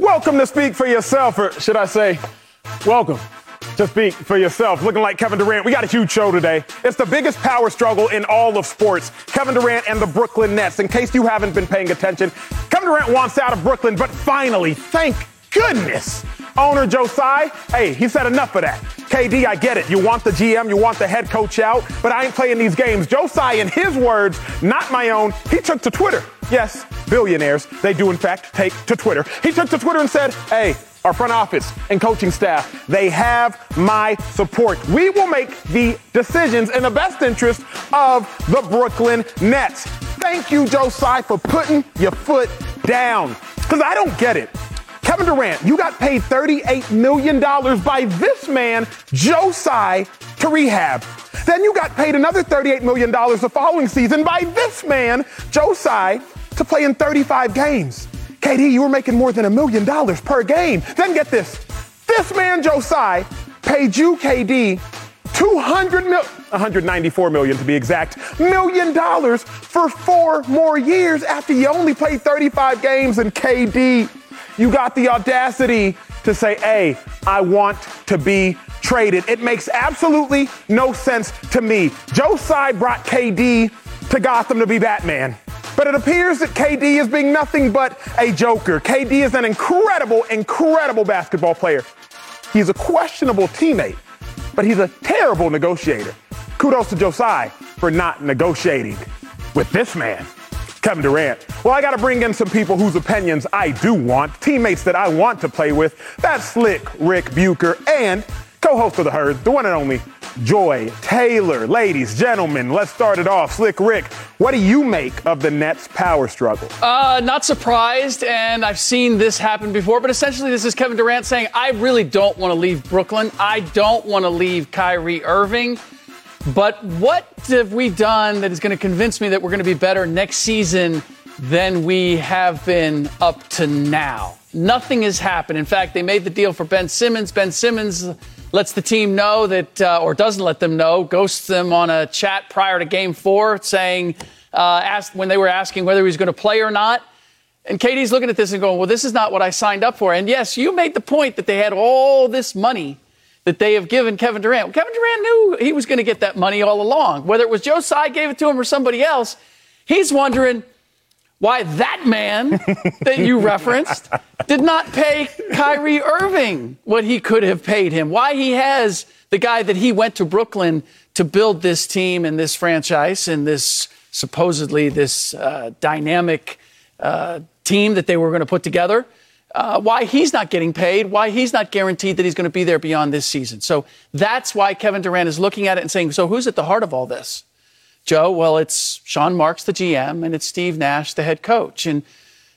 Welcome to Speak for Yourself, or should I say, welcome to Speak for Yourself. Looking like Kevin Durant. We got a huge show today. It's the biggest power struggle in all of sports. Kevin Durant and the Brooklyn Nets. In case you haven't been paying attention, Kevin Durant wants out of Brooklyn, but finally, thank goodness, owner Joe Tsai, hey, he said enough of that. KD, I get it. You want the GM, you want the head coach out, but I ain't playing these games. Joe Tsai, in his words, not my own, he took to Twitter. Yes, billionaires, they do in fact take to Twitter. He took to Twitter and said, hey, our front office and coaching staff, they have my support. We will make the decisions in the best interest of the Brooklyn Nets. Thank you, Joe Tsai, for putting your foot down. Because I don't get it. Kevin Durant, you got paid $38 million by this man, Tsai, to rehab. Then you got paid another $38 million the following season by this man, Tsai, to play in 35 games. KD, you were making more than a million dollars per game. Then get this. This man, Tsai, paid you, KD, 200 mil, 194 million to be exact, million dollars for four more years after you only played 35 games and KD you got the audacity to say, hey, I want to be traded. It makes absolutely no sense to me. Tsai brought KD to Gotham to be Batman. But it appears that KD is being nothing but a joker. KD is an incredible, incredible basketball player. He's a questionable teammate, but he's a terrible negotiator. Kudos to Tsai for not negotiating with this man. Kevin Durant. Well, I got to bring in some people whose opinions I do want, teammates that I want to play with. That's Slick Rick Bucher and co-host of the herd, the one and only Joy Taylor. Ladies, gentlemen, let's start it off. Slick Rick, what do you make of the Nets' power struggle? Uh, not surprised, and I've seen this happen before, but essentially this is Kevin Durant saying, I really don't want to leave Brooklyn. I don't want to leave Kyrie Irving. But what have we done that is going to convince me that we're going to be better next season than we have been up to now? Nothing has happened. In fact, they made the deal for Ben Simmons. Ben Simmons lets the team know that, uh, or doesn't let them know, ghosts them on a chat prior to game four, saying, uh, asked when they were asking whether he was going to play or not. And KD's looking at this and going, well, this is not what I signed up for. And yes, you made the point that they had all this money that they have given Kevin Durant. Well, Kevin Durant knew he was going to get that money all along. Whether it was Joe Tsai gave it to him or somebody else, he's wondering why that man that you referenced did not pay Kyrie Irving what he could have paid him. Why he has the guy that he went to Brooklyn to build this team and this franchise and this supposedly this uh, dynamic uh, team that they were going to put together uh, why he's not getting paid, why he's not guaranteed that he's going to be there beyond this season. So that's why Kevin Durant is looking at it and saying, so who's at the heart of all this? Joe, well, it's Sean Marks, the GM, and it's Steve Nash, the head coach. And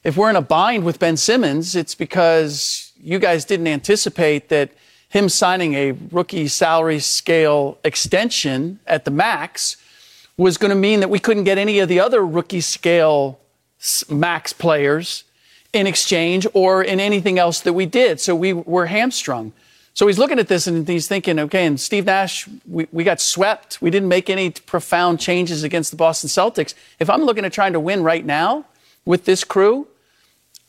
if we're in a bind with Ben Simmons, it's because you guys didn't anticipate that him signing a rookie salary scale extension at the max was going to mean that we couldn't get any of the other rookie scale max players in exchange or in anything else that we did. So we were hamstrung. So he's looking at this and he's thinking, okay, and Steve Nash, we, we got swept. We didn't make any profound changes against the Boston Celtics. If I'm looking at trying to win right now with this crew,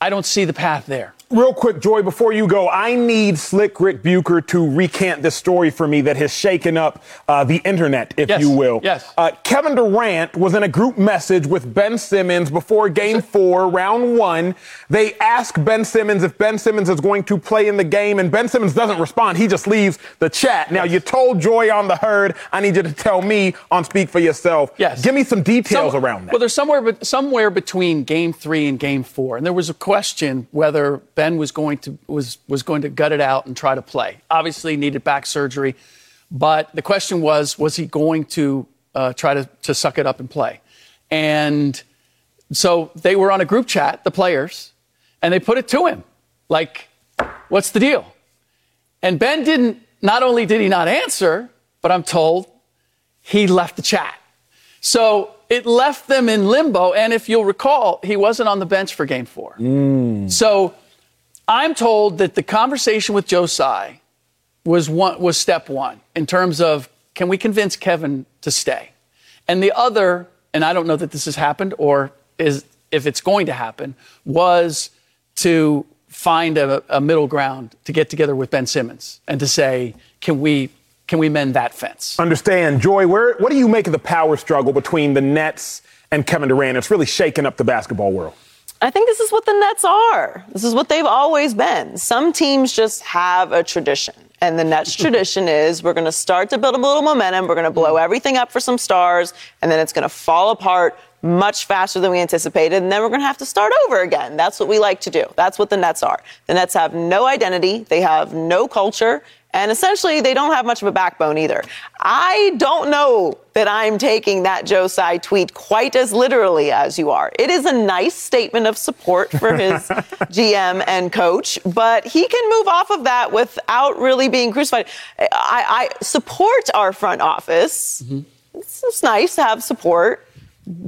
I don't see the path there. Real quick, Joy, before you go, I need Slick Rick Bucher to recant this story for me that has shaken up uh, the internet, if yes. you will. Yes. Uh, Kevin Durant was in a group message with Ben Simmons before game four, round one. They ask Ben Simmons if Ben Simmons is going to play in the game, and Ben Simmons doesn't respond. He just leaves the chat. Now, you told Joy on the herd. I need you to tell me on Speak for Yourself. Yes. Give me some details some, around that. Well, there's somewhere, somewhere between game three and game four, and there was a question whether Ben was going to was was going to gut it out and try to play. Obviously, needed back surgery, but the question was, was he going to uh, try to to suck it up and play? And so they were on a group chat, the players, and they put it to him. Like, what's the deal? And Ben didn't, not only did he not answer, but I'm told he left the chat. So it left them in limbo. And if you'll recall, he wasn't on the bench for game four. Mm. So I'm told that the conversation with Joe Tsai was one, was step one in terms of can we convince Kevin to stay? And the other, and I don't know that this has happened or is if it's going to happen, was to find a, a middle ground to get together with Ben Simmons and to say, can we can we mend that fence? Understand, Joy. Where what do you make of the power struggle between the Nets and Kevin Durant? It's really shaking up the basketball world. I think this is what the Nets are. This is what they've always been. Some teams just have a tradition. And the Nets tradition is we're going to start to build a little momentum. We're going to blow mm. everything up for some stars, and then it's going to fall apart much faster than we anticipated, and then we're going to have to start over again. That's what we like to do. That's what the Nets are. The Nets have no identity, they have no culture, and essentially, they don't have much of a backbone either. I don't know that I'm taking that Joe Tsai tweet quite as literally as you are. It is a nice statement of support for his GM and coach, but he can move off of that without really being crucified. I, I support our front office. Mm-hmm. It's, it's nice to have support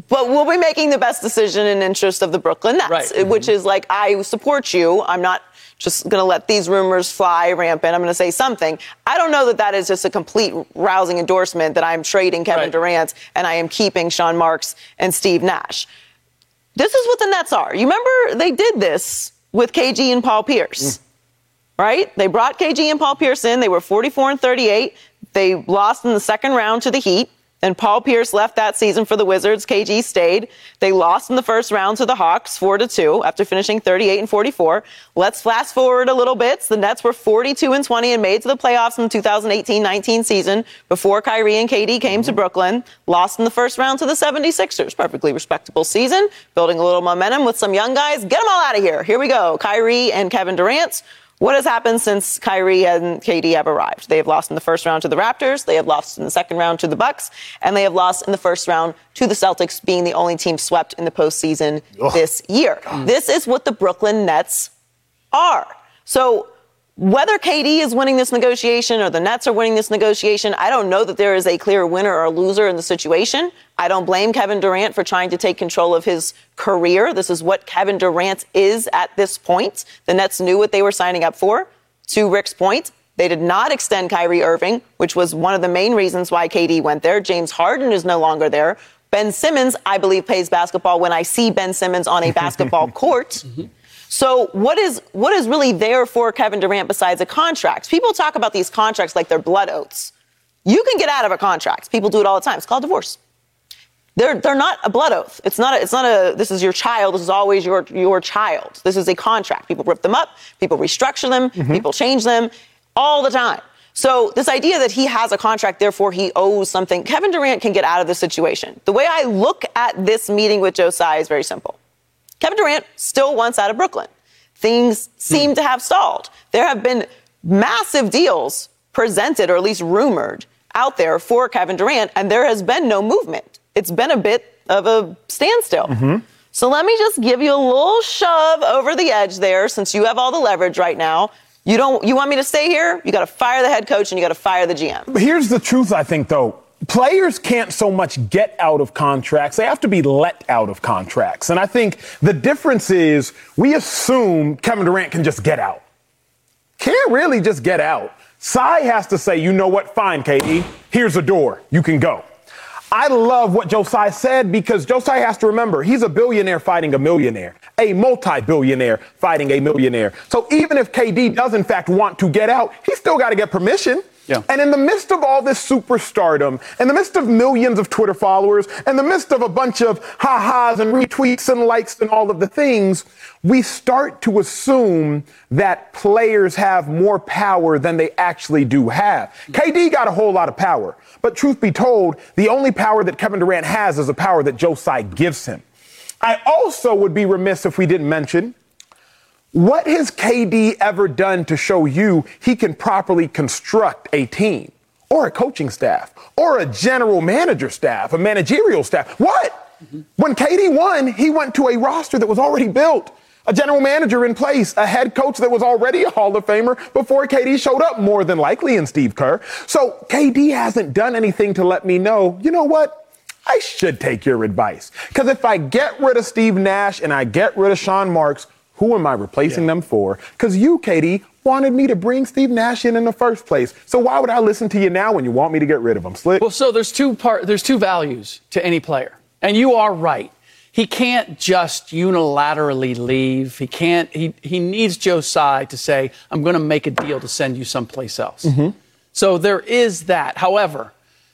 but we'll be making the best decision in interest of the Brooklyn Nets, right. which mm-hmm. is like I support you. I'm not just going to let these rumors fly rampant. I'm going to say something. I don't know that that is just a complete rousing endorsement that I'm trading Kevin right. Durant and I am keeping Sean Marks and Steve Nash. This is what the Nets are. You remember they did this with KG and Paul Pierce, mm. right? They brought KG and Paul Pierce in. They were 44 and 38. They lost in the second round to the Heat. And Paul Pierce left that season for the Wizards. KG stayed. They lost in the first round to the Hawks, 4 to 2, after finishing 38 and 44. Let's fast forward a little bit. The Nets were 42 and 20 and made to the playoffs in the 2018-19 season before Kyrie and KD came to Brooklyn. Lost in the first round to the 76ers. Perfectly respectable season. Building a little momentum with some young guys. Get them all out of here. Here we go. Kyrie and Kevin Durant what has happened since Kyrie and KD have arrived? They have lost in the first round to the Raptors, they have lost in the second round to the Bucks, and they have lost in the first round to the Celtics, being the only team swept in the postseason Ugh. this year. God. This is what the Brooklyn Nets are. So whether KD is winning this negotiation or the Nets are winning this negotiation, I don't know that there is a clear winner or loser in the situation. I don't blame Kevin Durant for trying to take control of his career. This is what Kevin Durant is at this point. The Nets knew what they were signing up for. To Rick's point, they did not extend Kyrie Irving, which was one of the main reasons why KD went there. James Harden is no longer there. Ben Simmons, I believe, plays basketball when I see Ben Simmons on a basketball court. Mm-hmm. So what is what is really there for Kevin Durant besides a contract? People talk about these contracts like they're blood oaths. You can get out of a contract. People do it all the time. It's called divorce. They're they're not a blood oath. It's not a, it's not a this is your child. This is always your your child. This is a contract. People rip them up. People restructure them. Mm-hmm. People change them all the time. So this idea that he has a contract, therefore he owes something, Kevin Durant can get out of this situation. The way I look at this meeting with Joe Tsai is very simple. Kevin Durant still wants out of Brooklyn. Things seem to have stalled. There have been massive deals presented, or at least rumored, out there for Kevin Durant, and there has been no movement. It's been a bit of a standstill. Mm-hmm. So let me just give you a little shove over the edge there, since you have all the leverage right now. You don't. You want me to stay here? You got to fire the head coach and you got to fire the GM. Here's the truth, I think, though players can't so much get out of contracts, they have to be let out of contracts. And I think the difference is we assume Kevin Durant can just get out. Can't really just get out. Tsai has to say, you know what, fine, KD, here's a door, you can go. I love what Joe Tsai said because Joe Tsai has to remember he's a billionaire fighting a millionaire, a multi billionaire fighting a millionaire. So even if KD does in fact want to get out, he's still got to get permission. Yeah. And in the midst of all this superstardom, in the midst of millions of Twitter followers, in the midst of a bunch of ha-has and retweets and likes and all of the things, we start to assume that players have more power than they actually do have. KD got a whole lot of power, but truth be told, the only power that Kevin Durant has is a power that Joe Tsai gives him. I also would be remiss if we didn't mention what has KD ever done to show you he can properly construct a team or a coaching staff or a general manager staff, a managerial staff? What? Mm-hmm. When KD won, he went to a roster that was already built. a general manager in place, a head coach that was already a Hall of Famer before KD showed up, more than likely in Steve Kerr. So KD hasn't done anything to let me know, you know what? I should take your advice. Because if I get rid of Steve Nash and I get rid of Sean Marks, who am I replacing yeah. them for? Because you, KD, wanted me to bring Steve Nash in in the first place. So why would I listen to you now when you want me to get rid of him? Slick. Well, so there's two part. There's two values to any player, and you are right he can't just unilaterally leave. He can't. He he needs Joe Tsai to say, "I'm going to make a deal to send you someplace else." Mm-hmm. So there is that. However,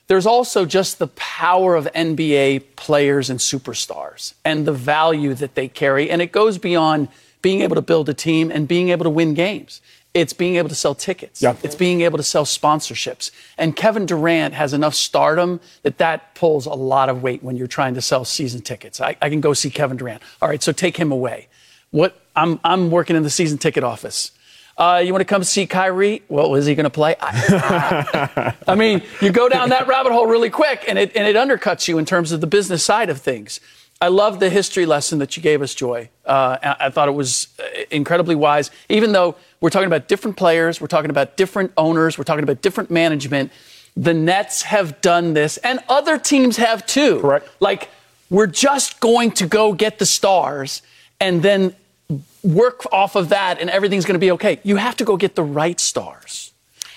there's also just the power of NBA players and superstars and the value that they carry, and it goes beyond being able to build a team and being able to win games. It's being able to sell tickets. It's being able to sell sponsorships. And Kevin Durant has enough stardom that that pulls a lot of weight when you're trying to sell season tickets. I, I can go see Kevin Durant. All right, so take him away. What I'm, I'm working in the season ticket office. Uh, you want to come see Kyrie? Well, is he going to play? I, I, mean, you go down that rabbit hole really quick, and it, and it undercuts you in terms of the business side of things. I love the history lesson that you gave us, Joy. Uh, I thought it was uh, incredibly wise, even though we're talking about different players, we're talking about different owners, we're talking about different management. The Nets have done this, and other teams have too. Correct. Like, we're just going to go get the stars and then work off of that, and everything's going to be okay. You have to go get the right stars.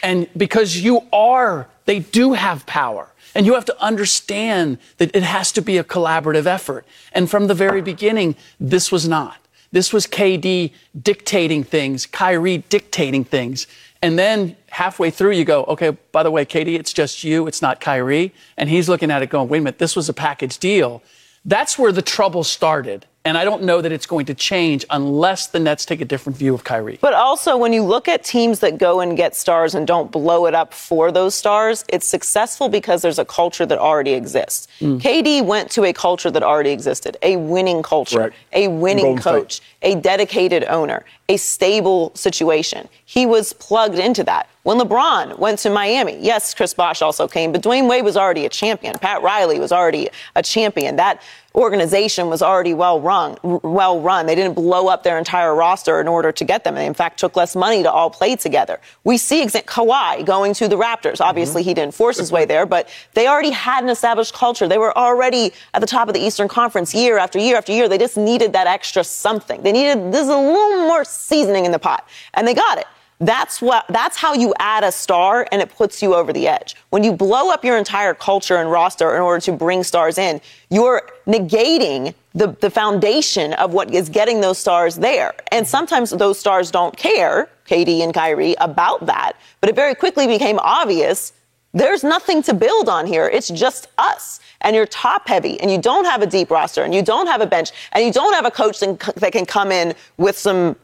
And because you are, they do have power. And you have to understand that it has to be a collaborative effort. And from the very beginning, this was not. This was KD dictating things, Kyrie dictating things. And then halfway through, you go, okay, by the way, KD, it's just you, it's not Kyrie. And he's looking at it going, wait a minute, this was a package deal. That's where the trouble started. And I don't know that it's going to change unless the Nets take a different view of Kyrie. But also, when you look at teams that go and get stars and don't blow it up for those stars, it's successful because there's a culture that already exists. Mm. KD went to a culture that already existed a winning culture, right. a winning coach, State. a dedicated owner, a stable situation. He was plugged into that. When LeBron went to Miami, yes, Chris Bosh also came, but Dwyane Wade was already a champion. Pat Riley was already a champion. That organization was already well run. Well run. They didn't blow up their entire roster in order to get them. They in fact took less money to all play together. We see exa- Kawhi going to the Raptors. Obviously, mm-hmm. he didn't force his way there, but they already had an established culture. They were already at the top of the Eastern Conference year after year after year. They just needed that extra something. They needed this a little more seasoning in the pot, and they got it. That's what that's how you add a star and it puts you over the edge. When you blow up your entire culture and roster in order to bring stars in, you're negating the, the foundation of what is getting those stars there. And mm-hmm. sometimes those stars don't care, KD and Kyrie, about that. But it very quickly became obvious there's nothing to build on here. It's just us. And you're top heavy and you don't have a deep roster and you don't have a bench and you don't have a coach that can come in with some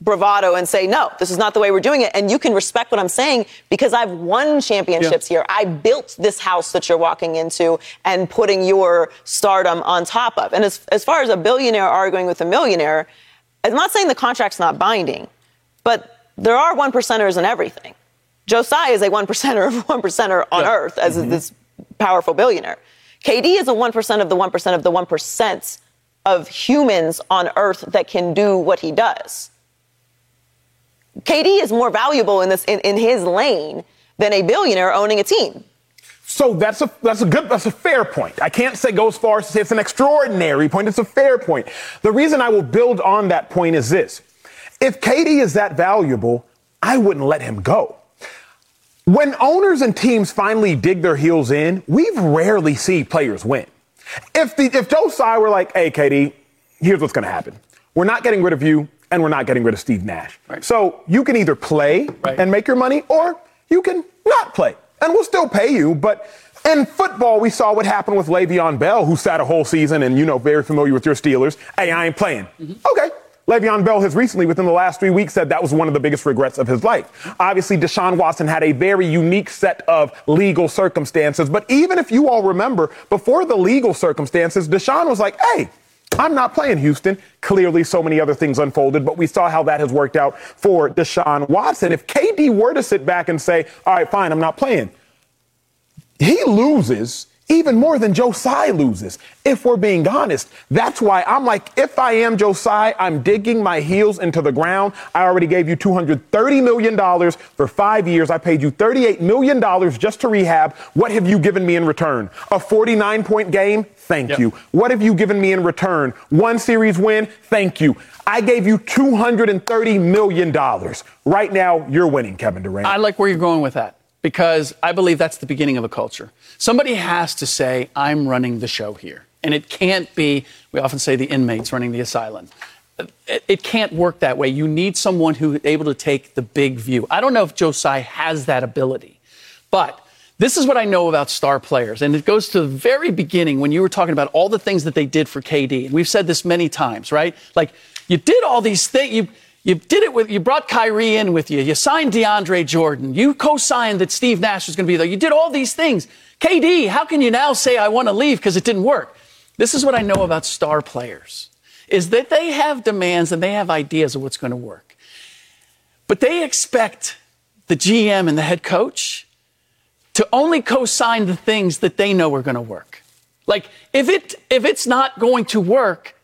bravado and say, no, this is not the way we're doing it. And you can respect what I'm saying because I've won championships yeah. here. I built this house that you're walking into and putting your stardom on top of. And as, as far as a billionaire arguing with a millionaire, I'm not saying the contract's not binding, but there are one percenters in everything. Joe Tsai is a one percenter of one percenter on yeah. earth as mm-hmm. this powerful billionaire. KD is a one percent of the one percent of the one percent of humans on earth that can do what he does. KD is more valuable in this in, in his lane than a billionaire owning a team. So that's a that's a good that's a fair point. I can't say go as far as to say it's an extraordinary point. It's a fair point. The reason I will build on that point is this: if KD is that valuable, I wouldn't let him go. When owners and teams finally dig their heels in, we've rarely see players win. If the if Tsai were like, "Hey, KD, here's what's going to happen. We're not getting rid of you and we're not getting rid of Steve Nash. Right. So you can either play right. and make your money, or you can not play, and we'll still pay you. But in football, we saw what happened with Le'Veon Bell, who sat a whole season, and you know, very familiar with your Steelers. Hey, I ain't playing. Mm-hmm. Okay. Le'Veon Bell has recently, within the last three weeks, said that was one of the biggest regrets of his life. Obviously, Deshaun Watson had a very unique set of legal circumstances. But even if you all remember, before the legal circumstances, Deshaun was like, hey, I'm not playing Houston. Clearly, so many other things unfolded, but we saw how that has worked out for Deshaun Watson. If KD were to sit back and say, all right, fine, I'm not playing, he loses even more than Joe Tsai loses, if we're being honest. That's why I'm like, if I am Joe Tsai, I'm digging my heels into the ground. I already gave you $230 million for five years. I paid you $38 million just to rehab. What have you given me in return? A 49 point game? Thank yep. you. What have you given me in return? One series win? Thank you. I gave you $230 million. Right now, you're winning, Kevin Durant. I like where you're going with that because I believe that's the beginning of a culture. Somebody has to say, I'm running the show here. And it can't be, we often say, the inmates running the asylum. It, it can't work that way. You need someone who's able to take the big view. I don't know if Tsai has that ability, but this is what I know about star players. And it goes to the very beginning when you were talking about all the things that they did for KD. And we've said this many times, right? Like, you did all these things. You, you did it with, you brought Kyrie in with you. You signed DeAndre Jordan. You co-signed that Steve Nash was going to be there. You did all these things. KD, how can you now say I want to leave because it didn't work? This is what I know about star players is that they have demands and they have ideas of what's going to work. But they expect the GM and the head coach to only co-sign the things that they know are going to work. Like if it if it's not going to work,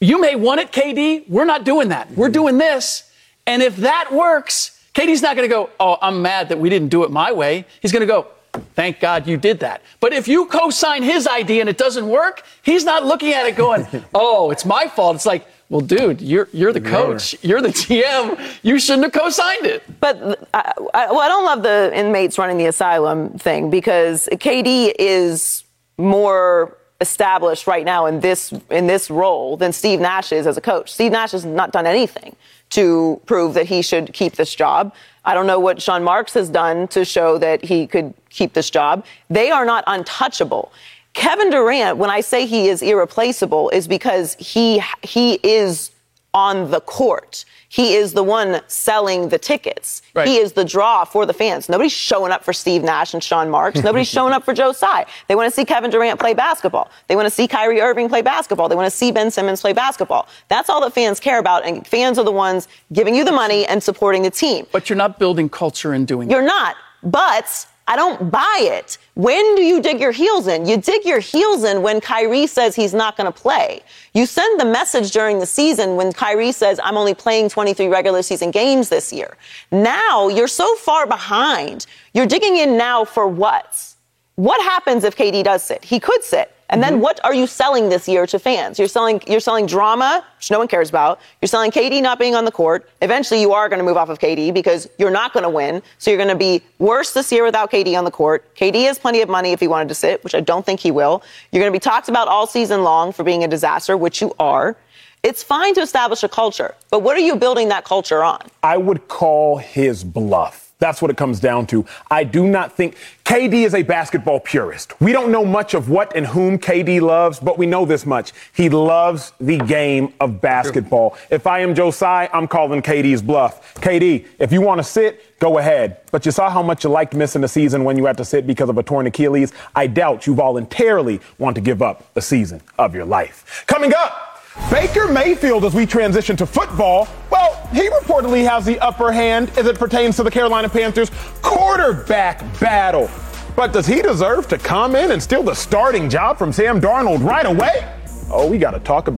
you may want it, KD. We're not doing that. We're doing this. And if that works, KD's not going to go, oh, I'm mad that we didn't do it my way. He's going to go, thank God you did that. But if you co sign his idea and it doesn't work, he's not looking at it going, oh, it's my fault. It's like, well, dude, you're, you're the coach. You're the GM. You shouldn't have co signed it. But I, I, well, I don't love the inmates running the asylum thing because KD is more established right now in this in this role than Steve Nash is as a coach. Steve Nash has not done anything to prove that he should keep this job. I don't know what Sean Marks has done to show that he could keep this job. They are not untouchable. Kevin Durant, when I say he is irreplaceable, is because he he is on the court. He is the one selling the tickets. Right. He is the draw for the fans. Nobody's showing up for Steve Nash and Sean Marks. Nobody's showing up for Joe Tsai. They want to see Kevin Durant play basketball. They want to see Kyrie Irving play basketball. They want to see Ben Simmons play basketball. That's all that fans care about. And fans are the ones giving you the money and supporting the team. But you're not building culture and doing You're not. But I don't buy it. When do you dig your heels in? You dig your heels in when Kyrie says he's not going to play. You send the message during the season when Kyrie says, I'm only playing 23 regular season games this year. Now you're so far behind. You're digging in now for what? What happens if KD does sit? He could sit. And then mm-hmm. what are you selling this year to fans? You're selling you're selling drama, which no one cares about. You're selling KD not being on the court. Eventually you are going to move off of KD because you're not going to win. So you're going to be worse this year without KD on the court. KD has plenty of money if he wanted to sit, which I don't think he will. You're going to be talked about all season long for being a disaster, which you are. It's fine to establish a culture, but what are you building that culture on? I would call his bluff. That's what it comes down to. I do not think KD is a basketball purist. We don't know much of what and whom KD loves, but we know this much. He loves the game of basketball. If I am Tsai, I'm calling KD's bluff. KD, if you want to sit, go ahead. But you saw how much you liked missing the season when you had to sit because of a torn Achilles. I doubt you voluntarily want to give up a season of your life. Coming up, Baker Mayfield, as we transition to football, well, he reportedly has the upper hand as it pertains to the Carolina Panthers quarterback battle. But does he deserve to come in and steal the starting job from Sam Darnold right away? Oh, we got to talk about.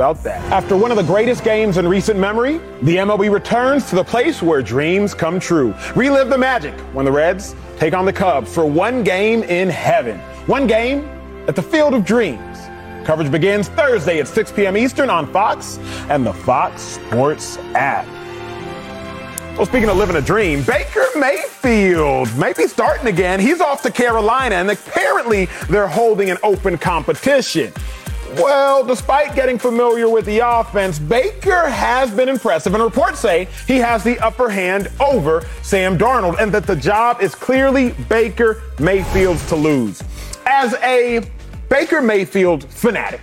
about that. After one of the greatest games in recent memory, the MLB returns to the place where dreams come true. Relive the magic when the Reds take on the Cubs for one game in heaven. One game at the Field of Dreams. Coverage begins Thursday at 6 p.m. Eastern on Fox and the Fox Sports app. Well, speaking of living a dream, Baker Mayfield may be starting again. He's off to Carolina, and apparently they're holding an open competition. Well, despite getting familiar with the offense, Baker has been impressive, and reports say he has the upper hand over Sam Darnold, and that the job is clearly Baker Mayfield's to lose. as a Baker Mayfield fanatic,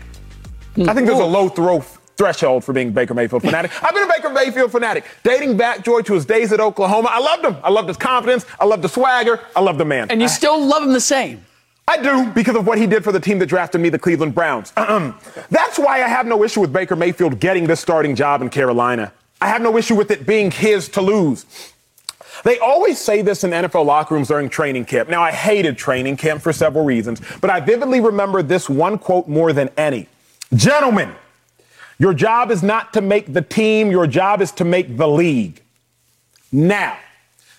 I think there's a low throw threshold for being Baker Mayfield fanatic. I've been a Baker Mayfield fanatic, dating back, Joy, to his days at Oklahoma. I loved him. I loved his confidence. I loved the swagger. I loved the man. And you still love him the same. I do because of what he did for the team that drafted me, the Cleveland Browns. Uh-uh. That's why I have no issue with Baker Mayfield getting this starting job in Carolina. I have no issue with it being his to lose. They always say this in NFL locker rooms during training camp. Now, I hated training camp for several reasons, but I vividly remember this one quote more than any. Gentlemen, your job is not to make the team, your job is to make the league. Now,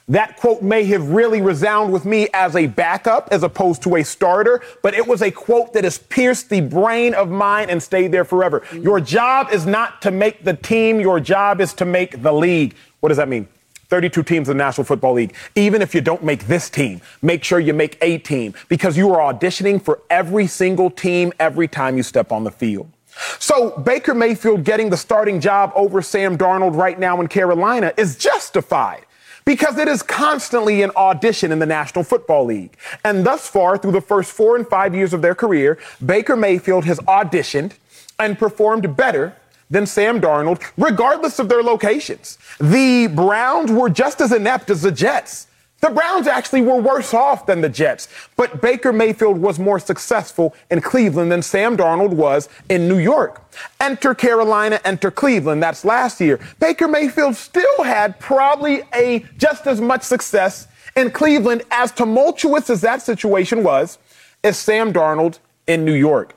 that quote may have really resounded with me as a backup as opposed to a starter, but it was a quote that has pierced the brain of mine and stayed there forever. Mm. Your job is not to make the team, your job is to make the league. What does that mean? 32 teams in the National Football League. Even if you don't make this team, make sure you make a team because you are auditioning for every single team every time you step on the field. So Baker Mayfield getting the starting job over Sam Darnold right now in Carolina is justified because it is constantly an audition in the National Football League. And thus far, through the first four and five years of their career, Baker Mayfield has auditioned and performed better than Sam Darnold, regardless of their locations. The Browns were just as inept as the Jets. The Browns actually were worse off than the Jets, but Baker Mayfield was more successful in Cleveland than Sam Darnold was in New York. Enter Carolina, enter Cleveland. That's last year. Baker Mayfield still had probably a just as much success in Cleveland, as tumultuous as that situation was, as Sam Darnold in New York.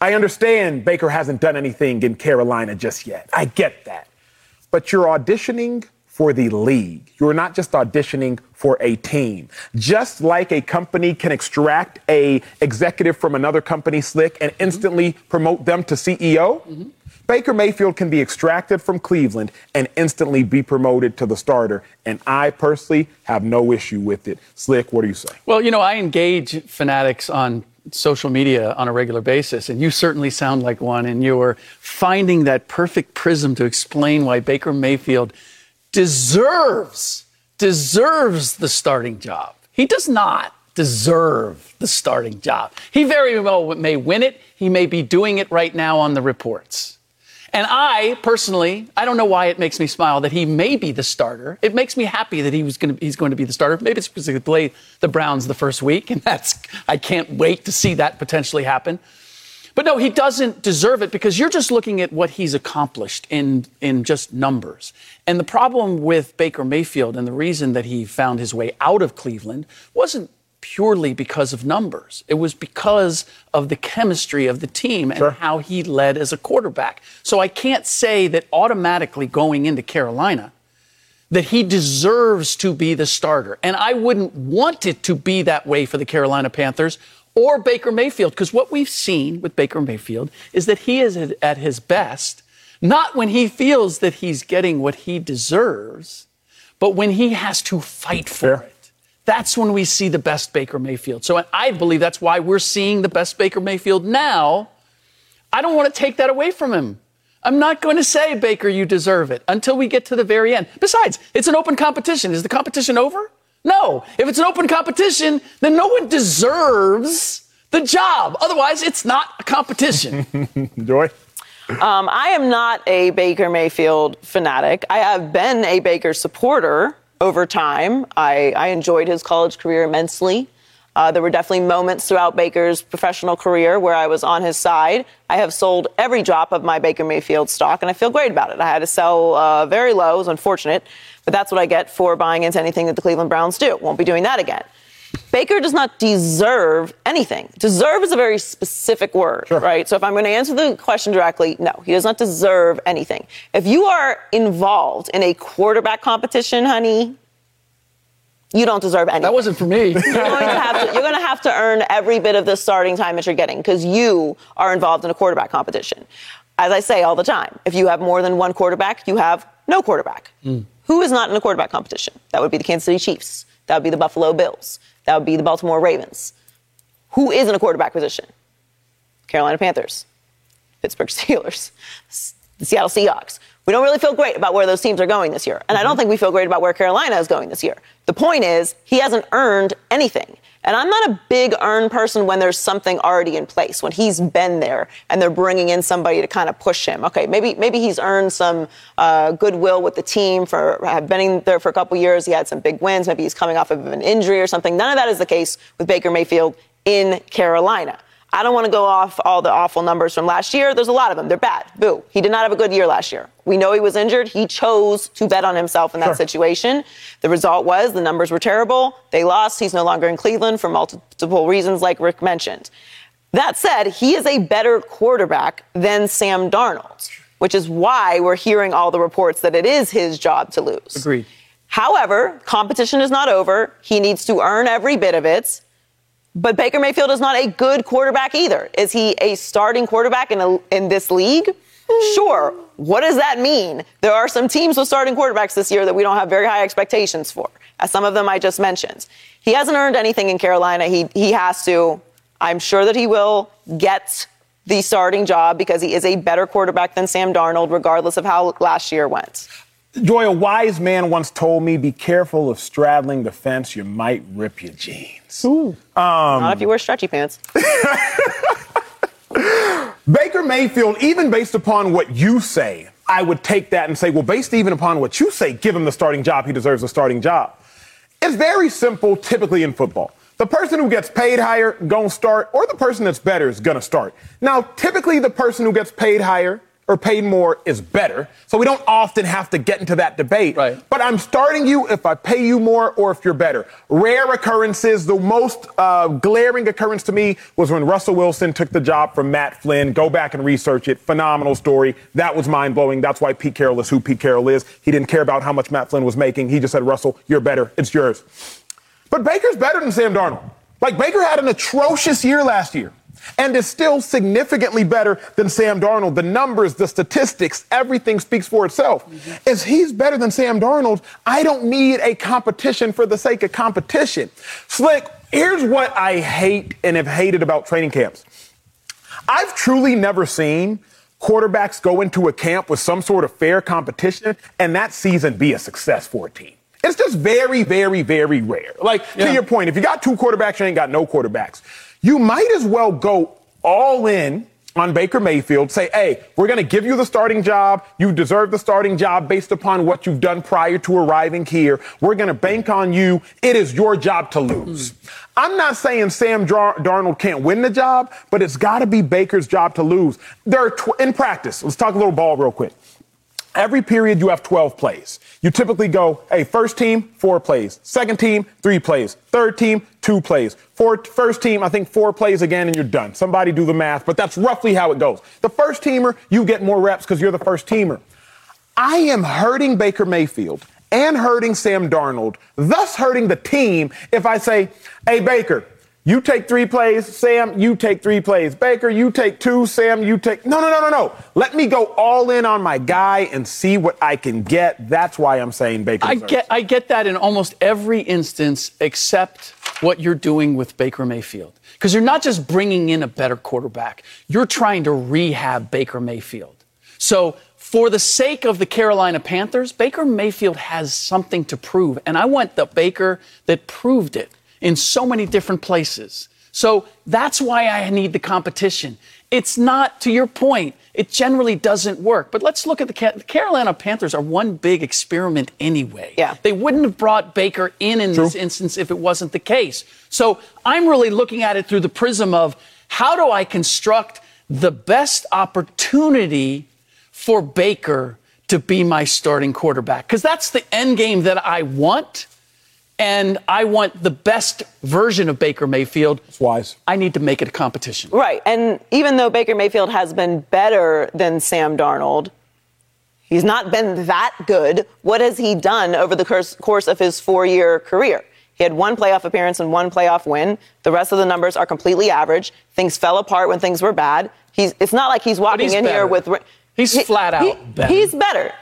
I understand Baker hasn't done anything in Carolina just yet. I get that. But you're auditioning for the league. You're not just auditioning for a team. Just like a company can extract a executive from another company slick and instantly promote them to CEO, mm-hmm. Baker Mayfield can be extracted from Cleveland and instantly be promoted to the starter. And I personally have no issue with it. Slick, what do you say? Well, you know, I engage fanatics on social media on a regular basis, and you certainly sound like one, and you're finding that perfect prism to explain why Baker Mayfield deserves, deserves the starting job. He does not deserve the starting job. He very well may win it. He may be doing it right now on the reports. And I personally, I don't know why it makes me smile that he may be the starter. It makes me happy that he was going to, he's going to be the starter. Maybe it's because he played the Browns the first week, and that's I can't wait to see that potentially happen. But no, he doesn't deserve it because you're just looking at what he's accomplished in, in just numbers. And the problem with Baker Mayfield and the reason that he found his way out of Cleveland wasn't purely because of numbers. It was because of the chemistry of the team and sure. how he led as a quarterback. So I can't say that automatically going into Carolina that he deserves to be the starter. And I wouldn't want it to be that way for the Carolina Panthers or Baker Mayfield. Because what we've seen with Baker Mayfield is that he is at his best, not when he feels that he's getting what he deserves, but when he has to fight for it. That's when we see the best Baker Mayfield. So I believe that's why we're seeing the best Baker Mayfield now. I don't want to take that away from him. I'm not going to say, Baker, you deserve it until we get to the very end. Besides, it's an open competition. Is the competition over? No. If it's an open competition, then no one deserves the job. Otherwise, it's not a competition. Joy? Um, I am not a Baker Mayfield fanatic. I have been a Baker supporter over time. I, I enjoyed his college career immensely. Uh, there were definitely moments throughout Baker's professional career where I was on his side. I have sold every drop of my Baker Mayfield stock, and I feel great about it. I had to sell uh, very low. It was unfortunate, but that's what I get for buying into anything that the Cleveland Browns do. Won't be doing that again. Baker does not deserve anything. Deserve is a very specific word, sure. right? So if I'm going to answer the question directly, no, he does not deserve anything. If you are involved in a quarterback competition, honey, you don't deserve anything. That wasn't for me. you're, going to, you're going to have to earn every bit of the starting time that you're getting because you are involved in a quarterback competition. As I say all the time, if you have more than one quarterback, you have no quarterback. Mm. Who is not in a quarterback competition? That would be the Kansas City Chiefs. That would be the Buffalo Bills. That would be the Baltimore Ravens. Who is in a quarterback position? Carolina Panthers, Pittsburgh Steelers, the Seattle Seahawks. We don't really feel great about where those teams are going this year. And I don't think we feel great about where Carolina is going this year. The point is, he hasn't earned anything. And I'm not a big earn person when there's something already in place, when he's been there and they're bringing in somebody to kind of push him. Okay, maybe maybe he's earned some uh, goodwill with the team for have been there for a couple years. He had some big wins. Maybe he's coming off of an injury or something. None of that is the case with Baker Mayfield in Carolina. I don't want to go off all the awful numbers from last year. There's a lot of them. They're bad. Boo. He did not have a good year last year. We know he was injured. He chose to bet on himself in that sure. situation. The result was the numbers were terrible. They lost. He's no longer in Cleveland for multiple reasons, like Rick mentioned. That said, he is a better quarterback than Sam Darnold, which is why we're hearing all the reports that it is his job to lose. Agreed. However, competition is not over. He needs to earn every bit of it. But Baker Mayfield is not a good quarterback either. Is he a starting quarterback in, a, in this league? Hmm. Sure. What does that mean? There are some teams with starting quarterbacks this year that we don't have very high expectations for, as some of them I just mentioned. He hasn't earned anything in Carolina. He, he has to. I'm sure that he will get the starting job because he is a better quarterback than Sam Darnold, regardless of how last year went. Joy, a wise man once told me, be careful of straddling the fence. You might rip your jeans. Ooh. Um, Not if you wear stretchy pants. Baker Mayfield, even based upon what you say, I would take that and say, well, based even upon what you say, give him the starting job. He deserves a starting job. It's very simple, typically in football. The person who gets paid higher gonna start, or the person that's better is gonna start. Now, typically the person who gets paid higher or paid more is better. So we don't often have to get into that debate. Right. But I'm starting you if I pay you more or if you're better. Rare occurrences. The most uh, glaring occurrence to me was when Russell Wilson took the job from Matt Flynn. Go back and research it. Phenomenal story. That was mind blowing. That's why Pete Carroll is who Pete Carroll is. He didn't care about how much Matt Flynn was making. He just said, Russell, you're better. It's yours. But Baker's better than Sam Darnold. Like Baker had an atrocious year last year and is still significantly better than Sam Darnold. The numbers, the statistics, everything speaks for itself. Mm-hmm. As he's better than Sam Darnold, I don't need a competition for the sake of competition. Slick, here's what I hate and have hated about training camps. I've truly never seen quarterbacks go into a camp with some sort of fair competition and that season be a success for a team. It's just very, very, very rare. Like, yeah. to your point, if you got two quarterbacks, you ain't got no quarterbacks you might as well go all in on Baker Mayfield, say, hey, we're going to give you the starting job. You deserve the starting job based upon what you've done prior to arriving here. We're going to bank on you. It is your job to lose. Mm. I'm not saying Sam Dar- Darnold can't win the job, but it's got to be Baker's job to lose. There are tw- in practice. Let's talk a little ball real quick. Every period you have 12 plays. You typically go, hey, first team, four plays. Second team, three plays. Third team, two plays. Four, first team, I think four plays again and you're done. Somebody do the math, but that's roughly how it goes. The first teamer, you get more reps because you're the first teamer. I am hurting Baker Mayfield and hurting Sam Darnold, thus hurting the team if I say, hey, Baker, you take three plays, Sam, you take three plays. Baker, you take two, Sam, you take. No, no, no, no, no. Let me go all in on my guy and see what I can get. That's why I'm saying Baker. I get, I get that in almost every instance except what you're doing with Baker Mayfield. Because you're not just bringing in a better quarterback, you're trying to rehab Baker Mayfield. So, for the sake of the Carolina Panthers, Baker Mayfield has something to prove. And I want the Baker that proved it in so many different places. So that's why I need the competition. It's not, to your point, it generally doesn't work. But let's look at the, the Carolina Panthers are one big experiment anyway. Yeah. They wouldn't have brought Baker in in True. this instance if it wasn't the case. So I'm really looking at it through the prism of how do I construct the best opportunity for Baker to be my starting quarterback? Because that's the end game that I want and I want the best version of Baker Mayfield. That's wise. I need to make it a competition. Right. And even though Baker Mayfield has been better than Sam Darnold, he's not been that good. What has he done over the course of his four year career? He had one playoff appearance and one playoff win. The rest of the numbers are completely average. Things fell apart when things were bad. He's, it's not like he's walking he's in better. here with. He's he, flat out he, better. He's better.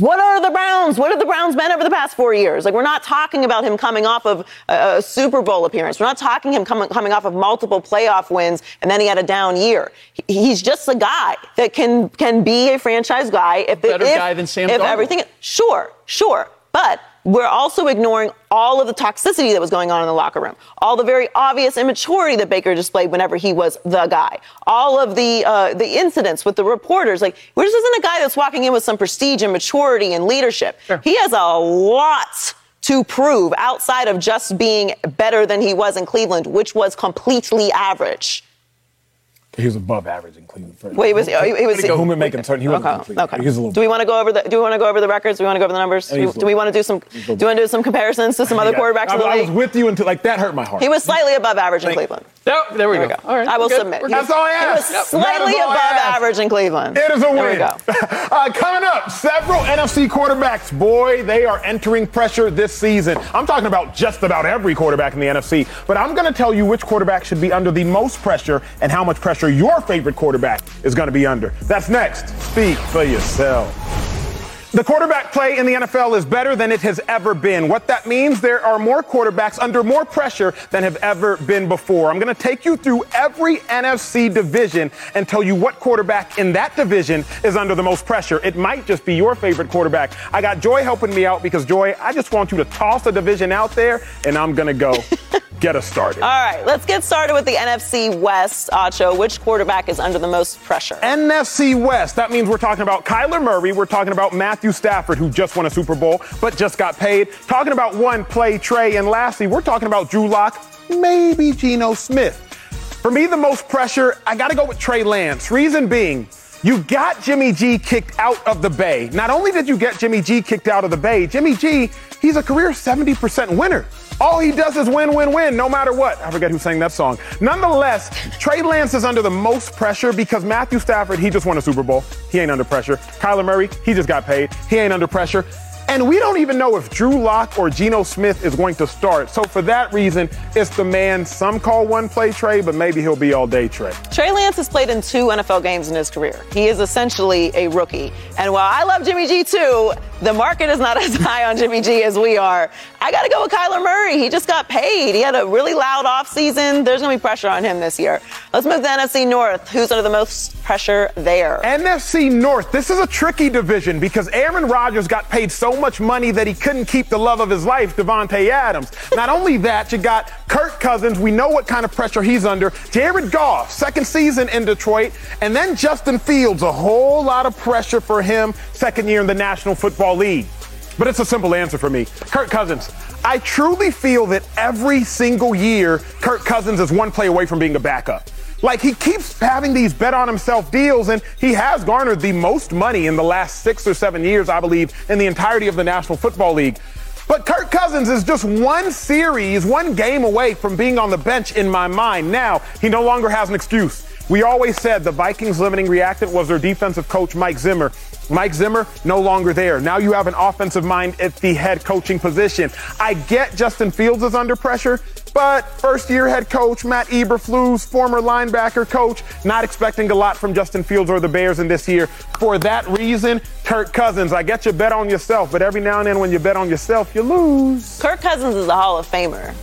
What are the Browns? What have the Browns been over the past four years? Like, we're not talking about him coming off of a, a Super Bowl appearance. We're not talking him coming, coming off of multiple playoff wins and then he had a down year. He, he's just a guy that can can be a franchise guy. If better if, guy than Sam If Darnold. everything, sure, sure, but we're also ignoring all of the toxicity that was going on in the locker room, all the very obvious immaturity that Baker displayed whenever he was the guy, all of the uh, the incidents with the reporters. Like, this isn't a guy that's walking in with some prestige and maturity and leadership. He has a lot to prove outside of just being better than he was in Cleveland, which was completely average. He was above average in Cleveland. For, Wait, he was- he was- Who would make him certain he wasn't Okay. Okay. He was a little do we want to go over the? Do we want to go over the records? Do we want to go over the numbers? Do we, do we want to do some? Do little- you want to do some comparisons to some other Yeah. quarterbacks I, in the I was with you until like that hurt my heart. He was slightly above average in Thank- Cleveland. There, there we There go. we go. All right. I will good. submit. We're He was- That's all I He was Yep. slightly That is all I above average in Cleveland. It is a win. There we go. uh, coming up, several NFC quarterbacks, boy, they are entering pressure this season. I'm talking about just about every quarterback in the NFC, but I'm going to tell you which quarterback should be under the most pressure and how much pressure your favorite quarterback is going to be under. That's next. Speak for yourself. The quarterback play in the NFL is better than it has ever been. What that means, there are more quarterbacks under more pressure than have ever been before. I'm going to take you through every NFC division and tell you what quarterback in that division is under the most pressure. It might just be your favorite quarterback. I got Joy helping me out because, Joy, I just want you to toss a division out there and I'm going to go get us started. All right, let's get started with the NFC West. Acho, which quarterback is under the most pressure? NFC West. That means we're talking about Kyler Murray. We're talking about Matthew Stafford, who just won a Super Bowl but just got paid. Talking about one play Trey. And lastly, we're talking about Drew Lock, maybe Geno Smith. For me, the most pressure, I got to go with Trey Lance. Reason being, you got Jimmy G kicked out of the Bay. Not only did you get Jimmy G kicked out of the Bay, Jimmy G, he's a career 70% winner. All he does is win, win, win, no matter what. I forget who sang that song. Nonetheless, Trey Lance is under the most pressure because Matthew Stafford, he just won a Super Bowl. He ain't under pressure. Kyler Murray, he just got paid. He ain't under pressure. And we don't even know if Drew Lock or Geno Smith is going to start. So for that reason, it's the man some call one play Trey, but maybe he'll be all day Trey. Trey Lance has played in two NFL games in his career. He is essentially a rookie. And while I love Jimmy G too, the market is not as high on Jimmy G as we are. I got to go with Kyler Murray. He just got paid. He had a really loud offseason. There's going to be pressure on him this year. Let's move to NFC North. Who's under the most pressure there? NFC North. This is a tricky division because Aaron Rodgers got paid so much money that he couldn't keep the love of his life, Davante Adams. Not only that, you got Kirk Cousins. We know what kind of pressure he's under. Jared Goff, second season in Detroit. And then Justin Fields, a whole lot of pressure for him, second year in the National Football League. But it's a simple answer for me. Kirk Cousins. I truly feel that every single year, Kirk Cousins is one play away from being a backup. Like he keeps having these bet on himself deals, and he has garnered the most money in the last six or seven years, I believe, in the entirety of the National Football League. But Kirk Cousins is just one series, one game away from being on the bench in my mind. Now, he no longer has an excuse. We always said the Vikings limiting reactant was their defensive coach, Mike Zimmer. Mike Zimmer, no longer there. Now you have an offensive mind at the head coaching position. I get Justin Fields is under pressure, but first year head coach, Matt Eberflus, former linebacker coach, not expecting a lot from Justin Fields or the Bears in this year. For that reason, Kirk Cousins, I get you bet on yourself, but every now and then when you bet on yourself, you lose. Kirk Cousins is a Hall of Famer.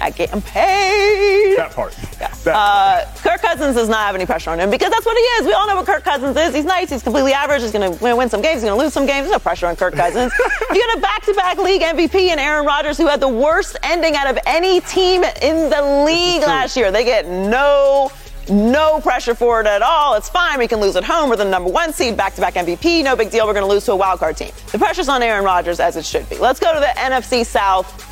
I get him paid. That part. Yeah. Uh, Kirk Cousins does not have any pressure on him because that's what he is. We all know what Kirk Cousins is. He's nice. He's completely average. He's going to win some games. He's going to lose some games. There's no pressure on Kirk Cousins. you got a back-to-back league MVP and Aaron Rodgers, who had the worst ending out of any team in the league last year. They get no. No pressure for it at all. It's fine. We can lose at home. We're the number one seed, back-to-back MVP. No big deal. We're going to lose to a wild card team. The pressure's on Aaron Rodgers as it should be. Let's go to the NFC South.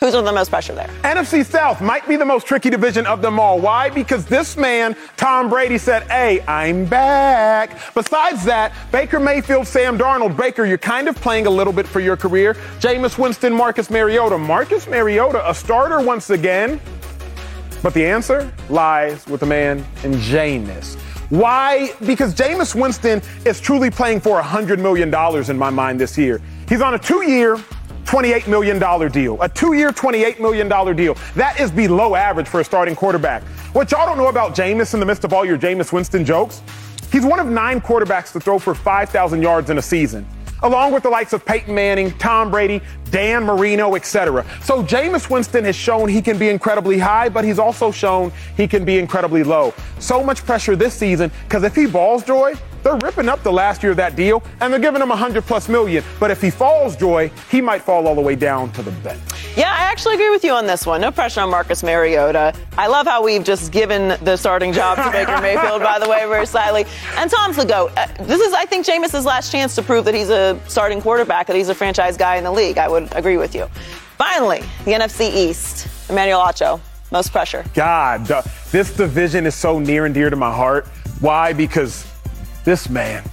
Who's under the most pressure there? NFC South might be the most tricky division of them all. Why? Because this man, Tom Brady, said, Hey, I'm back. Besides that, Baker Mayfield, Sam Darnold, Baker, you're kind of playing a little bit for your career. Jameis Winston, Marcus Mariota. Marcus Mariota, a starter once again. But the answer lies with the man in Jameis. Why? Because Jameis Winston is truly playing for $100 million in my mind this year. He's on a two year, $28 million deal. A two year, $28 million deal. That is below average for a starting quarterback. What y'all don't know about Jameis in the midst of all your Jameis Winston jokes, he's one of nine quarterbacks to throw for 5,000 yards in a season. along with the likes of Peyton Manning, Tom Brady, Dan Marino, etc. So Jameis Winston has shown he can be incredibly high, but he's also shown he can be incredibly low. So much pressure this season because if he balls, Joy, they're ripping up the last year of that deal and they're giving him 100 plus million. But if he falls, Joy, he might fall all the way down to the bench. Yeah, I actually agree with you on this one. No pressure on Marcus Mariota. I love how we've just given the starting job to Baker Mayfield, by the way, very slightly. And Tom's the GOAT. Uh, this is, I think, Jameis's last chance to prove that he's a starting quarterback, that he's a franchise guy in the league. I would agree with you. Finally, the NFC East. Emmanuel Acho, most pressure. God, uh, this division is so near and dear to my heart. Why? Because this man,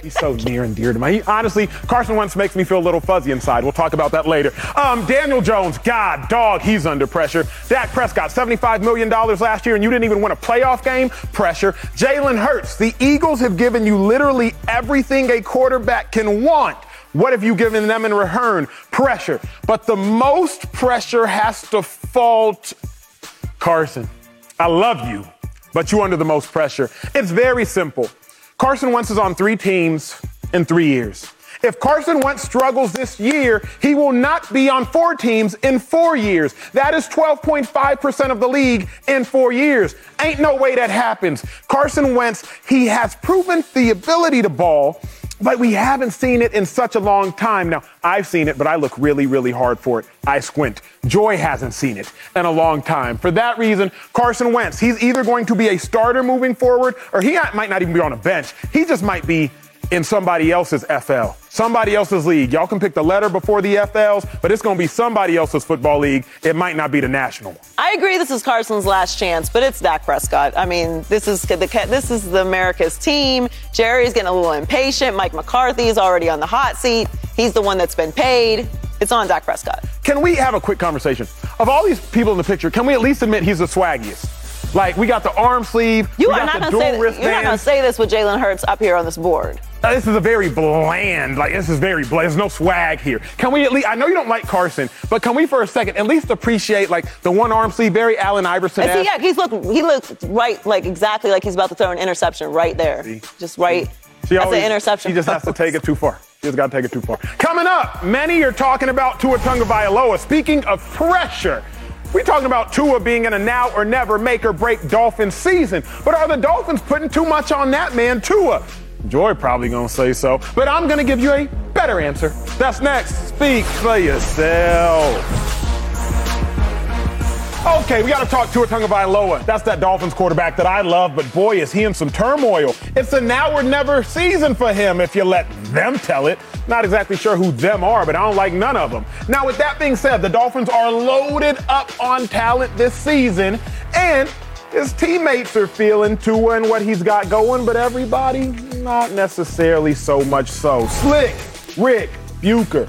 he's so near and dear to me. He, honestly, Carson Wentz makes me feel a little fuzzy inside. We'll talk about that later. Um, Daniel Jones, God, dog, he's under pressure. Dak Prescott, $75 million last year, and you didn't even win a playoff game? Pressure. Jalen Hurts, the Eagles have given you literally everything a quarterback can want. What have you given them in return? Pressure. But the most pressure has to fall to Carson. I love you, but you're under the most pressure. It's very simple. Carson Wentz is on three teams in three years. If Carson Wentz struggles this year, he will not be on four teams in four years. That is 12.5% of the league in four years. Ain't no way that happens. Carson Wentz, he has proven the ability to ball, but we haven't seen it in such a long time. Now, I've seen it, but I look really, really hard for it. I squint. Joy hasn't seen it in a long time. For that reason, Carson Wentz, he's either going to be a starter moving forward, or he might not even be on a bench. He just might be in somebody else's FL, somebody else's league. Y'all can pick the letter before the FLs, but it's going to be somebody else's football league. It might not be the national one. I agree. This is Carson's last chance, but it's Dak Prescott. I mean, this is the this is the America's team. Jerry's getting a little impatient. Mike McCarthy is already on the hot seat. He's the one that's been paid. It's on Dak Prescott. Can we have a quick conversation? Of all these people in the picture, can we at least admit he's the swaggiest? Like we got the arm sleeve, You are not the going to dual say that, you're not going to say this with Jalen Hurts up here on this board. Uh, this is a very bland, like this is very bland. There's no swag here. Can we at least? I know you don't like Carson, but can we for a second at least appreciate like the one arm sleeve, very Allen Iverson? See, yeah, he's look he looks right, like exactly like he's about to throw an interception right there, just right. That's an interception. She just has to take it too far. She just got to take it too far. Coming up, many are talking about Tua Tagovailoa. Speaking of pressure. We're talking about Tua being in a now or never make or break Dolphins season. But are the Dolphins putting too much on that man, Tua? Joy probably gonna say so, but I'm gonna give you a better answer. That's next. Speak for yourself. Okay, we got to talk to Tua Tagovailoa. That's that Dolphins quarterback that I love, but boy, is he in some turmoil. It's a now or never season for him if you let them tell it. Not exactly sure who them are, but I don't like none of them. Now, with that being said, the Dolphins are loaded up on talent this season, and his teammates are feeling Tua and what he's got going, but everybody, not necessarily so much so. Slick, Ric, Bucher.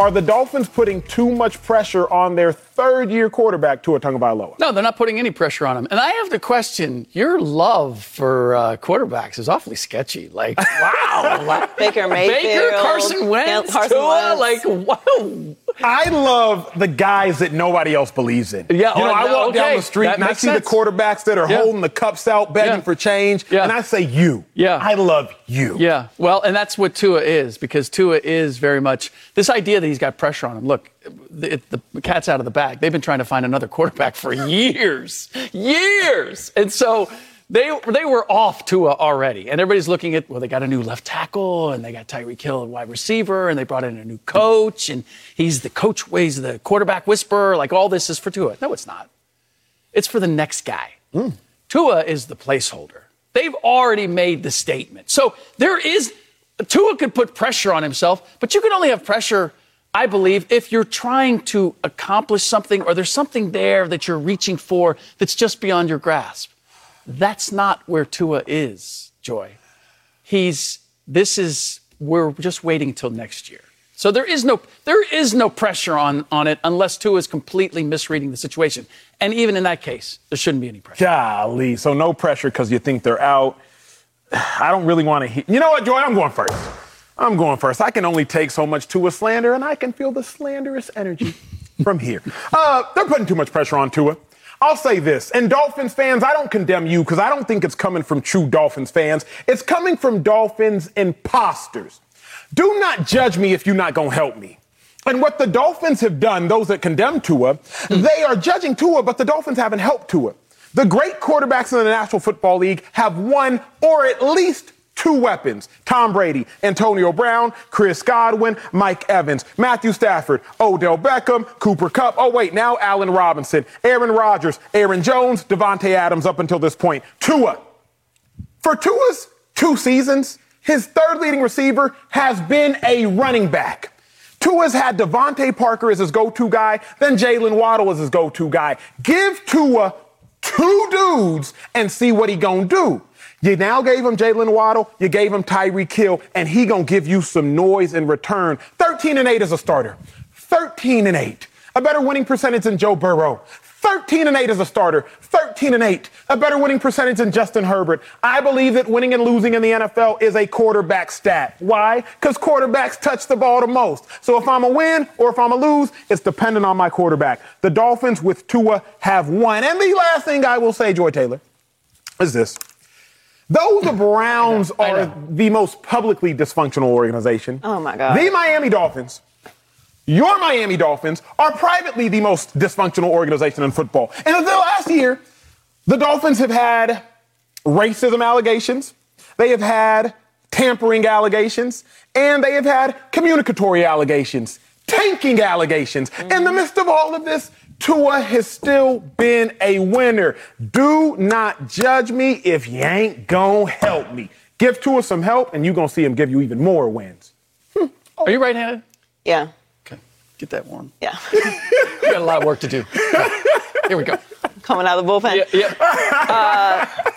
Are the Dolphins putting too much pressure on their third year quarterback, Tua Tagovailoa? No, they're not putting any pressure on him. And I have to question your love for uh, quarterbacks is awfully sketchy. Like, wow. Baker Mayfield, Baker, Carson Wentz, Carson Tua, Wentz. like, wow. I love the guys that nobody else believes in. Yeah, you oh, know, oh, I walk down the street and I see sense. the quarterbacks that are Yeah. holding the cups out, begging Yeah. for change, Yeah. and I say, "You, Yeah. I love you." Yeah, well, and that's what Tua is because Tua is very much this idea that he's got pressure on him. Look, the, the cat's out of the bag. They've been trying to find another quarterback for years, years, and so they they were off Tua already. And everybody's looking at well, they got a new left tackle and they got Tyreek Hill at wide receiver and they brought in a new coach and he's the coach, he's the quarterback whisperer. Like all this is for Tua. No, it's not. It's for the next guy. Hmm. Tua is the placeholder. They've already made the statement. So there is, Tua could put pressure on himself, but you can only have pressure, I believe, if you're trying to accomplish something or there's something there that you're reaching for that's just beyond your grasp. That's not where Tua is, Joy. He's, this is, we're just waiting till next year. So there is no there is no pressure on, on it unless Tua is completely misreading the situation. And even in that case, there shouldn't be any pressure. Golly, so no pressure because you think they're out. I don't really want to hear. You know what, Joy? I'm going first. I'm going first. I can only take so much Tua slander, and I can feel the slanderous energy from here. Uh, they're putting too much pressure on Tua. I'll say this, and Dolphins fans, I don't condemn you because I don't think it's coming from true Dolphins fans. It's coming from Dolphins imposters. Do not judge me if you're not going to help me. And what the Dolphins have done, those that condemn Tua, hmm. they are judging Tua, but the Dolphins haven't helped Tua. The great quarterbacks in the National Football League have one or at least two weapons Tom Brady, Antonio Brown, Chris Godwin, Mike Evans, Matthew Stafford, Odell Beckham, Cooper Kupp. Oh, wait, now Allen Robinson, Aaron Rodgers, Aaron Jones, Davante Adams up until this point. Tua. For Tua's two seasons, his third leading receiver has been a running back. Tua's had DeVante Parker as his go-to guy, then Jaylen Waddle as his go-to guy. Give Tua two dudes and see what he gonna do. You now gave him Jaylen Waddle, you gave him Tyreek Hill, and he gonna give you some noise in return. 13 and 8 as a starter. 13 and 8. A better winning percentage than Joe Burrow. 13 and 8 as a starter, 13 and 8, a better winning percentage than Justin Herbert. I believe that winning and losing in the NFL is a quarterback stat. Why? Because quarterbacks touch the ball the most. So if I'm a win or if I'm a lose, it's dependent on my quarterback. The Dolphins with Tua have won. And the last thing I will say, Joy Taylor, is this. Though the Browns I know, I are the most publicly dysfunctional organization, Oh, my God. the Miami Dolphins your Miami Dolphins are privately the most dysfunctional organization in football. And in the last year, the Dolphins have had racism allegations, they have had tampering allegations, and they have had communicatory allegations, tanking allegations. In the mm-hmm. midst of all of this, Tua has still been a winner. Do not judge me if you ain't gonna help me. Give Tua some help, and you're gonna see him give you even more wins. Are you right-handed? Yeah. Okay, get that one. Yeah. We got a lot of work to do. Here we go. Coming out of the bullpen. Yeah, yeah.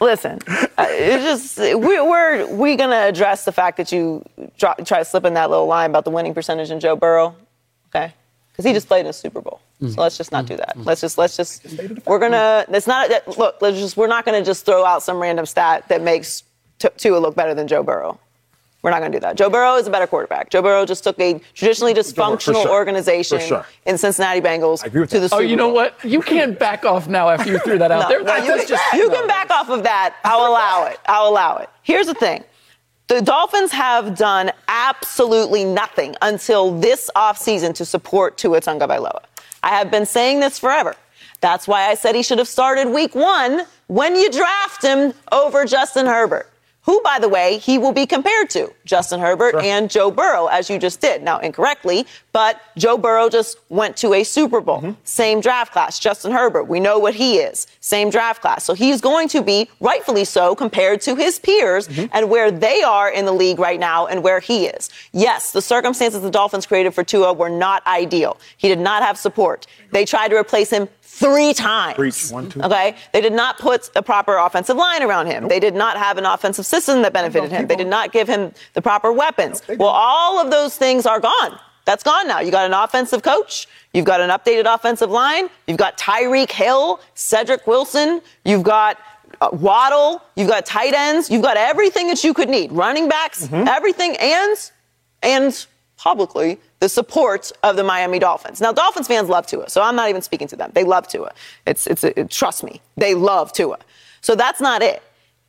Listen, uh, it's just we, we're we gonna address the fact that you try, try to slip in that little line about the winning percentage in Joe Burrow, okay? Because he just played in a Super Bowl. So let's just not do that. Let's just let's just we're gonna. It's not that look. Let's just we're not gonna just throw out some random stat that makes T- Tua look better than Joe Burrow. We're not going to do that. Joe Burrow is a better quarterback. Joe Burrow just took a traditionally dysfunctional sure. organization sure. in Cincinnati Bengals agree with to the that. Super Oh, you know Bowl. what? You can't back off now after you threw that out No, there. no, you, can, just you no. can back off of that. I'll allow it. I'll allow it. Here's the thing. The Dolphins have done absolutely nothing until this offseason to support Tua Tagovailoa. I have been saying this forever. That's why I said he should have started week one when you draft him over Justin Herbert. Who, by the way, he will be compared to Justin Herbert and Joe Burrow, as you just did. Now, incorrectly, but Joe Burrow just went to a Super Bowl. Mm-hmm. Same draft class. Justin Herbert, we know what he is. Same draft class. So he's going to be, rightfully so, compared to his peers mm-hmm. and where they are in the league right now and where he is. Yes, the circumstances the Dolphins created for Tua were not ideal. He did not have support. They tried to replace him three times. Preach. One, two. Okay? They did not put a proper offensive line around him. They did not have an offensive system that benefited him. They did not give him the proper weapons. well, all of those things are gone. That's gone now. You got an offensive coach. You've got an updated offensive line. You've got Tyreek Hill, Cedric Wilson. You've got uh, Waddle. You've got tight ends. You've got everything that you could need. Running backs, everything, and and publicly the support of the Miami Dolphins. Now, Dolphins fans love Tua, so I'm not even speaking to them. They love Tua. It's, it's, it, trust me, they love Tua. So that's not it.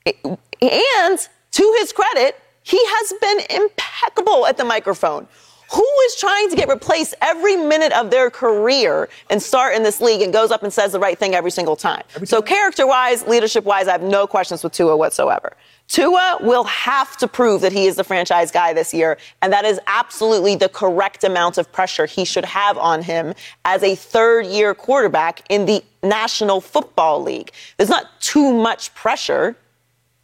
It- And to his credit, he has been impeccable at the microphone. Who is trying to get replaced every minute of their career and start in this league and goes up and says the right thing every single time? So, character wise, leadership wise, I have no questions with Tua whatsoever. Tua will have to prove that he is the franchise guy this year, and that is absolutely the correct amount of pressure he should have on him as a third year quarterback in the National Football League. There's not too much pressure.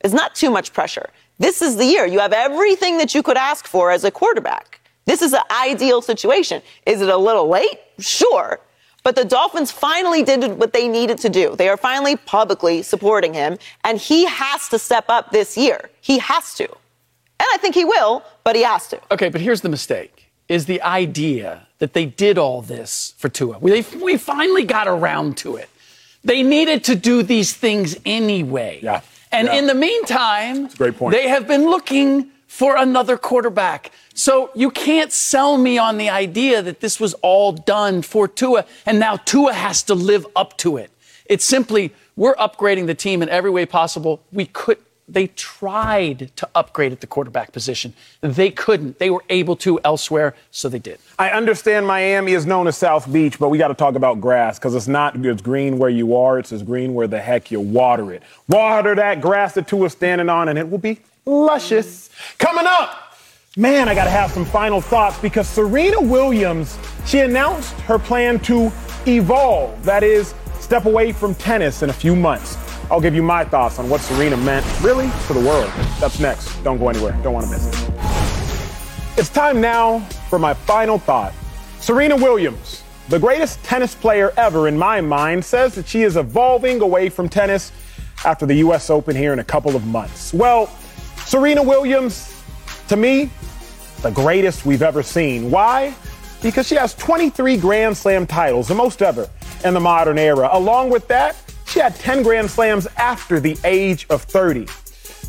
It's not too much pressure. This is the year. You have everything that you could ask for as a quarterback. This is an ideal situation. Is it a little late? Sure. But the Dolphins finally did what they needed to do. They are finally publicly supporting him, and he has to step up this year. He has to. And I think he will, but he has to. Okay, but here's the mistake: is the idea that they did all this for Tua. We, we finally got around to it. They needed to do these things anyway. Yeah. And Yeah. in the meantime, great point. they have been looking for another quarterback. So you can't sell me on the idea that this was all done for Tua, and now Tua has to live up to it. It's simply we're upgrading the team in every way possible. We could they tried to upgrade at the quarterback position. They couldn't. They were able to elsewhere, so they did. I understand Miami is known as South Beach, but we got to talk about grass because it's not it's green where you are, it's as green where the heck you water it. Water that grass that Tua is standing on, and it will be luscious. Coming up, man, I got to have some final thoughts because Serena Williams, she announced her plan to evolve. That is, step away from tennis in a few months. I'll give you my thoughts on what Serena meant, really, to the world. That's next. Don't go anywhere. Don't want to miss it. It's time now for my final thought. Serena Williams, the greatest tennis player ever in my mind, says that she is evolving away from tennis after the U.S. Open here in a couple of months. Well, Serena Williams, to me, the greatest we've ever seen. Why? Because she has 23 Grand Slam titles, the most ever in the modern era. Along with that, she had 10 Grand Slams after the age of 30.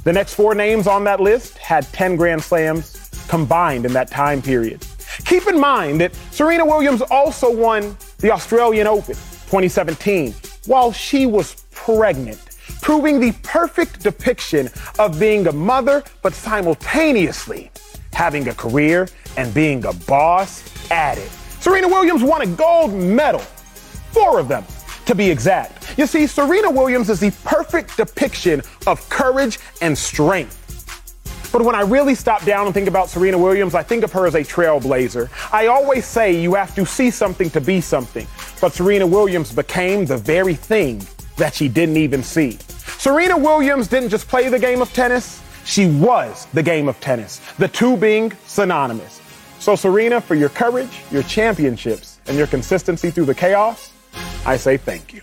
The next four names on that list had 10 Grand Slams combined in that time period. Keep in mind that Serena Williams also won the Australian Open 2017 while she was pregnant, proving the perfect depiction of being a mother, but simultaneously having a career and being a boss at it. Serena Williams won a gold medal, four of them to be exact. You see, Serena Williams is the perfect depiction of courage and strength. But when I really stop down and think about Serena Williams, I think of her as a trailblazer. I always say you have to see something to be something. But Serena Williams became the very thing that she didn't even see. Serena Williams didn't just play the game of tennis, she was the game of tennis, the two being synonymous. So, Serena, for your courage, your championships, and your consistency through the chaos, I say thank you.